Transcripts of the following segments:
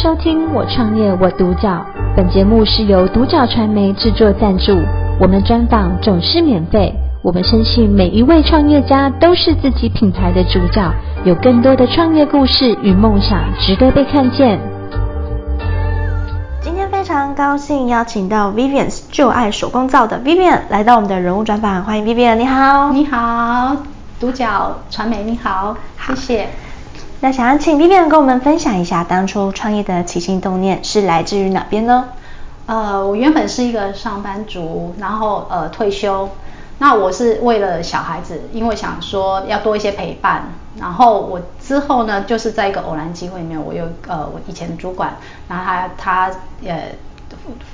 收听我创业我独角，本节目是由独角传媒制作赞助，我们专访总是免费。我们相信每一位创业家都是自己品牌的主角，有更多的创业故事与梦想值得被看见。今天非常高兴邀请到 Vivian 就爱手工皂的 Vivian 来到我们的人物专访，欢迎 Vivian，你好，你好，独角传媒你好，谢谢。那想要请 Vivian 跟我们分享一下，当初创业的起心动念是来自于哪边呢？呃，我原本是一个上班族，然后呃退休，那我是为了小孩子，因为想说要多一些陪伴，然后我之后呢，就是在一个偶然机会里面，我有呃我以前的主管，然后他他呃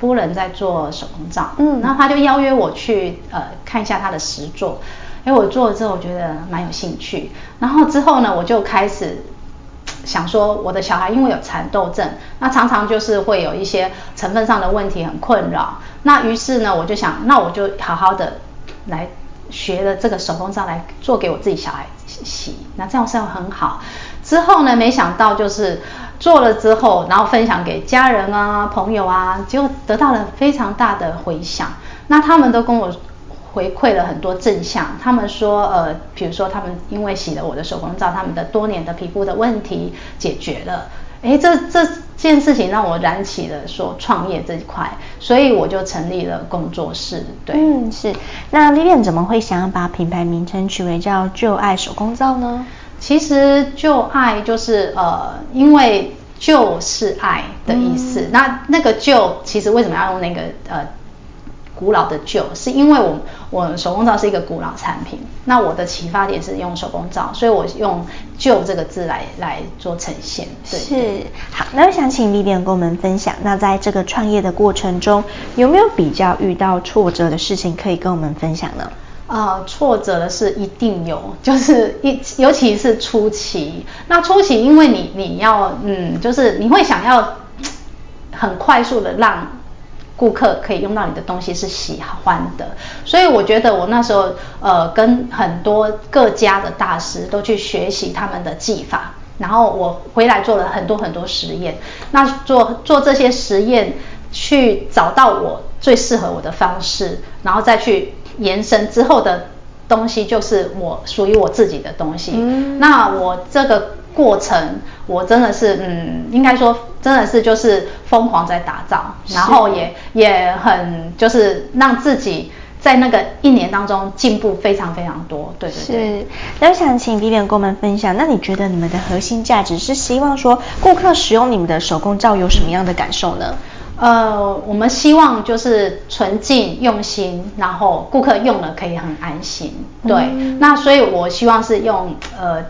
夫人在做手工皂，嗯，然后他就邀约我去呃看一下他的实作，因为我做了之后我觉得蛮有兴趣，然后之后呢我就开始。想说我的小孩因为有蚕豆症，那常常就是会有一些成分上的问题很困扰。那于是呢，我就想，那我就好好的来学了这个手工皂来做给我自己小孩洗，那这样是很好。之后呢，没想到就是做了之后，然后分享给家人啊、朋友啊，结果得到了非常大的回响。那他们都跟我。回馈了很多正向，他们说，呃，比如说他们因为洗了我的手工皂，他们的多年的皮肤的问题解决了。诶，这这件事情让我燃起了说创业这一块，所以我就成立了工作室。对，嗯，是。那 Vivian 怎么会想要把品牌名称取为叫旧爱手工皂呢？其实旧爱就是呃，因为旧是爱的意思。嗯、那那个旧其实为什么要用那个呃？古老的旧，是因为我我手工皂是一个古老产品，那我的启发点是用手工皂，所以我用旧这个字来来做呈现。对，是。好，那我想请 Vivian 跟我们分享，那在这个创业的过程中，有没有比较遇到挫折的事情可以跟我们分享呢？呃，挫折的是一定有，就是一尤其是初期，那初期因为你你要嗯，就是你会想要很快速的让。顾客可以用到你的东西是喜欢的，所以我觉得我那时候呃跟很多各家的大师都去学习他们的技法，然后我回来做了很多很多实验，那做做这些实验去找到我最适合我的方式，然后再去延伸之后的东西就是我属于我自己的东西。嗯，那我这个。过程我真的是，嗯，应该说真的是就是疯狂在打造，然后也也很就是让自己在那个一年当中进步非常非常多，对对对。是，那我想请 Vivian 跟我们分享，那你觉得你们的核心价值是希望说顾客使用你们的手工皂有什么样的感受呢？呃，我们希望就是纯净用心，然后顾客用了可以很安心，对。嗯、那所以我希望是用呃。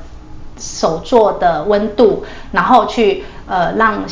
手做的温度，然后去呃让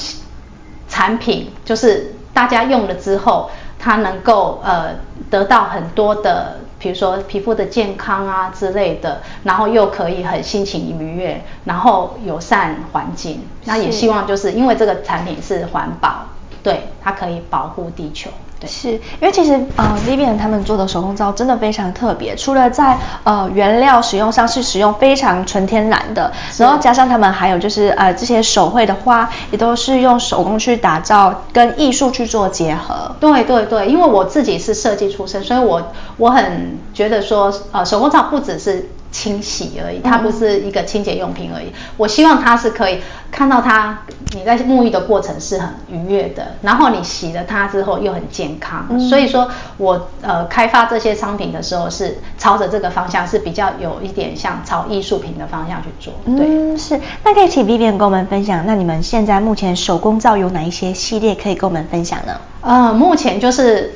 产品就是大家用了之后，它能够呃得到很多的，比如说皮肤的健康啊之类的，然后又可以很心情愉悦，然后友善环境。那也希望就是因为这个产品是环保，对，它可以保护地球。是因为其实呃，Vivian 他们做的手工皂真的非常特别，除了在呃原料使用上是使用非常纯天然的，然后加上他们还有就是呃这些手绘的花也都是用手工去打造，跟艺术去做结合。对对对，因为我自己是设计出身，所以我我很觉得说呃手工皂不只是。清洗而已，它不是一个清洁用品而已。我希望它是可以看到它，你在沐浴的过程是很愉悦的，然后你洗了它之后又很健康。嗯、所以说我呃开发这些商品的时候是朝着这个方向，是比较有一点像朝艺术品的方向去做。对，嗯，是。那可以请 Vivian 跟我们分享，那你们现在目前手工皂有哪一些系列可以跟我们分享呢？呃，目前就是。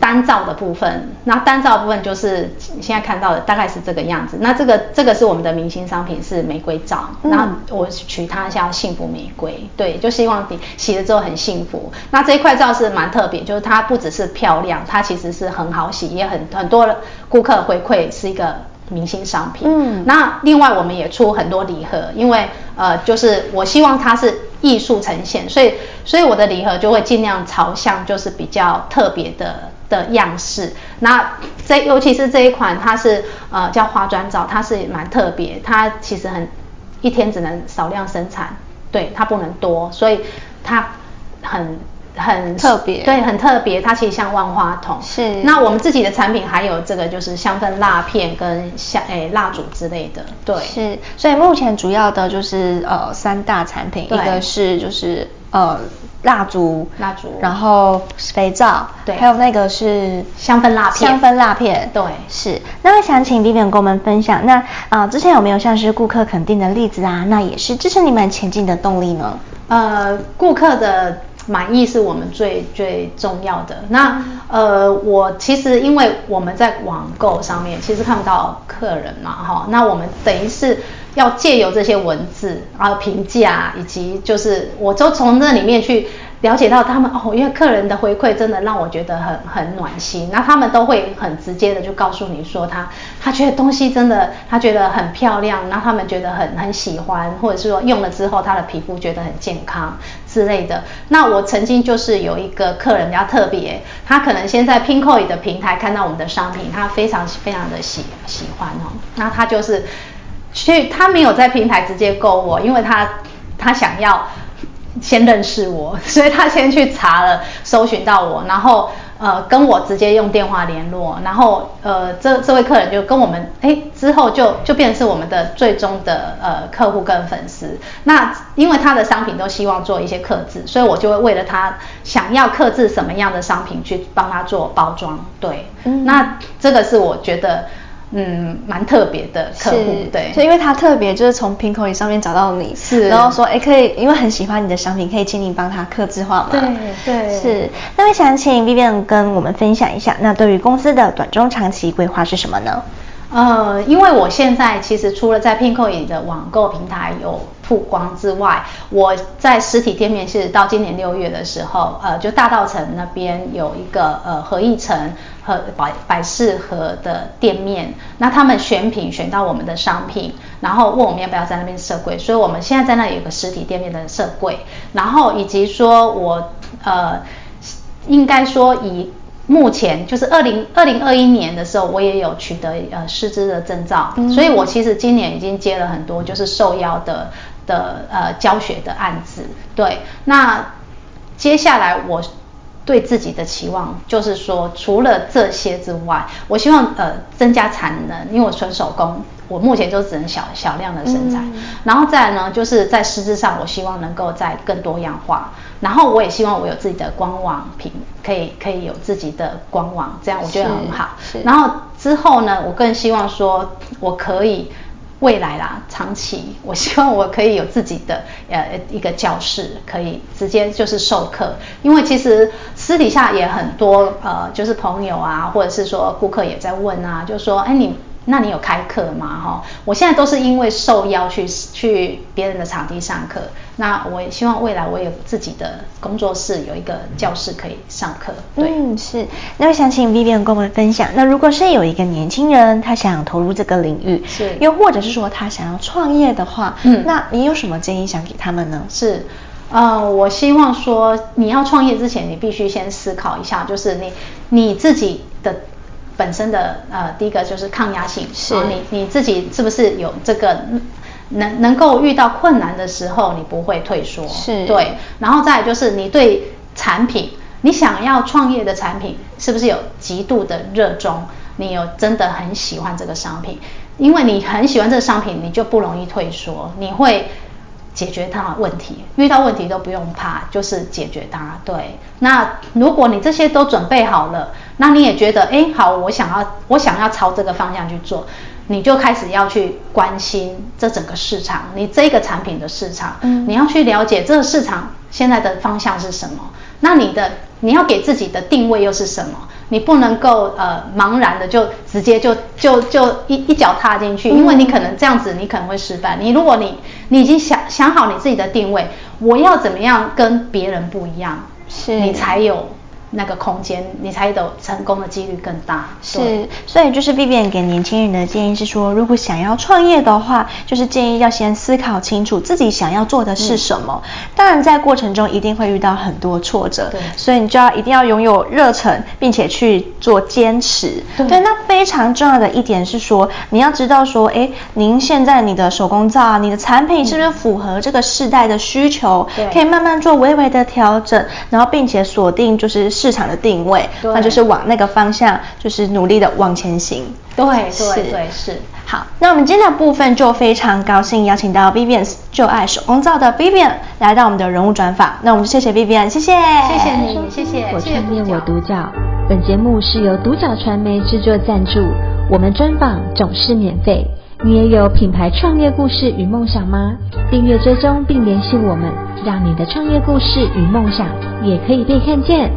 单照的部分，那单照的部分就是现在看到的，大概是这个样子。那这个这个是我们的明星商品，是玫瑰皂。那、嗯、我取它叫幸福玫瑰，对，就希望你洗了之后很幸福。那这一块皂是蛮特别，就是它不只是漂亮，它其实是很好洗，也很很多顾客回馈是一个明星商品。嗯，那另外我们也出很多礼盒，因为呃，就是我希望它是艺术呈现，所以所以我的礼盒就会尽量朝向就是比较特别的。的样式，那这尤其是这一款，它是呃叫花砖皂，它是蛮特别，它其实很一天只能少量生产，对，它不能多，所以它很很特别，对，很特别，它其实像万花筒。是。那我们自己的产品还有这个就是香氛蜡片跟香诶蜡烛之类的。对。是。所以目前主要的就是呃三大产品，一个是就是呃。蜡烛，蜡烛，然后肥皂，对，还有那个是香氛蜡片，香氛蜡片，对，是。那我想请 Vivian 跟我们分享，那啊、呃，之前有没有像是顾客肯定的例子啊？那也是支持你们前进的动力呢？呃，顾客的满意是我们最最重要的。那呃，我其实因为我们在网购上面其实看不到客人嘛，哈，那我们等于是。要借由这些文字，然后评价，以及就是，我都从那里面去了解到他们哦，因为客人的回馈真的让我觉得很很暖心。那他们都会很直接的就告诉你说他，他觉得东西真的，他觉得很漂亮，然后他们觉得很很喜欢，或者是说用了之后他的皮肤觉得很健康之类的。那我曾经就是有一个客人比较特别，他可能先在 Pinkoi 的平台看到我们的商品，他非常非常的喜喜欢哦，那他就是。去，他没有在平台直接购物，因为他他想要先认识我，所以他先去查了，搜寻到我，然后呃跟我直接用电话联络，然后呃这这位客人就跟我们哎之后就就变成是我们的最终的呃客户跟粉丝。那因为他的商品都希望做一些克制，所以我就会为了他想要克制什么样的商品去帮他做包装。对，嗯、那这个是我觉得。嗯，蛮特别的客户，对，就因为他特别，就是从 Pinkoi 上面找到你，是，然后说，哎，可以，因为很喜欢你的商品，可以请你帮他刻字化嘛？对对，是。那么想请 Vivian 跟我们分享一下，那对于公司的短中长期规划是什么呢？呃，因为我现在其实除了在 Pinkoi 的网购平台有曝光之外，我在实体店面是到今年六月的时候，呃，就大道城那边有一个呃合一城和百百事和的店面，那他们选品选到我们的商品，然后问我们要不要在那边设柜，所以我们现在在那有个实体店面的设柜，然后以及说我呃应该说以。目前就是二零二零二一年的时候，我也有取得呃师资的证照，所以我其实今年已经接了很多就是受邀的的呃教学的案子。对，那接下来我对自己的期望就是说，除了这些之外，我希望呃增加产能，因为我纯手工。我目前就只能小小量的生产，嗯，然后再来呢，就是在师资上，我希望能够再更多样化。然后我也希望我有自己的官网品，可以可以有自己的官网，这样我觉得很好。然后之后呢，我更希望说，我可以未来啦，长期，我希望我可以有自己的呃一个教室，可以直接就是授课。因为其实私底下也很多呃，就是朋友啊，或者是说顾客也在问啊，就说，哎你。那你有开课吗？哈，我现在都是因为受邀去去别人的场地上课。那我也希望未来我有自己的工作室，有一个教室可以上课。对，嗯，是。那我想请 Vivian 跟我们分享，那如果是有一个年轻人，他想投入这个领域，是，又或者是说他想要创业的话，嗯，那你有什么建议想给他们呢？是，呃，我希望说你要创业之前，你必须先思考一下，就是你你自己的。本身的呃，第一个就是抗压性，是你你自己是不是有这个能能够遇到困难的时候，你不会退缩，是对。然后再就是你对产品，你想要创业的产品，是不是有极度的热衷？你有真的很喜欢这个商品，因为你很喜欢这个商品，你就不容易退缩，你会。解决它的问题，遇到问题都不用怕，就是解决它。对，那如果你这些都准备好了，那你也觉得，哎，好，我想要，我想要朝这个方向去做，你就开始要去关心这整个市场，你这个产品的市场，嗯，你要去了解这个市场现在的方向是什么，那你的你要给自己的定位又是什么？你不能够呃茫然的就直接就就就一一脚踏进去，因为你可能这样子你可能会失败。你如果你你已经想想好你自己的定位，我要怎么样跟别人不一样，是你才有那个空间，你才有成功的几率更大。是，所以就是 Vivian 给年轻人的建议是说，如果想要创业的话，就是建议要先思考清楚自己想要做的是什么。嗯、当然，在过程中一定会遇到很多挫折，对，所以你就要一定要拥有热忱，并且去做坚持。对，对，那非常重要的一点是说，你要知道说，哎，您现在你的手工皂啊，你的产品是不是符合这个世代的需求？嗯，可以慢慢做微微的调整，然后并且锁定就是。市场的定位，那就是往那个方向，就是努力的往前行。对对对，是。好，那我们今天的部分就非常高兴邀请到 Vivian 就爱手工皂的 Vivian 来到我们的人物专访。那我们就谢谢 Vivian，谢谢，谢谢你，谢谢。我创业我独角，本节目是由独角传媒制作赞助，我们专访总是免费。你也有品牌创业故事与梦想吗？订阅追踪并联系我们，让你的创业故事与梦想也可以被看见。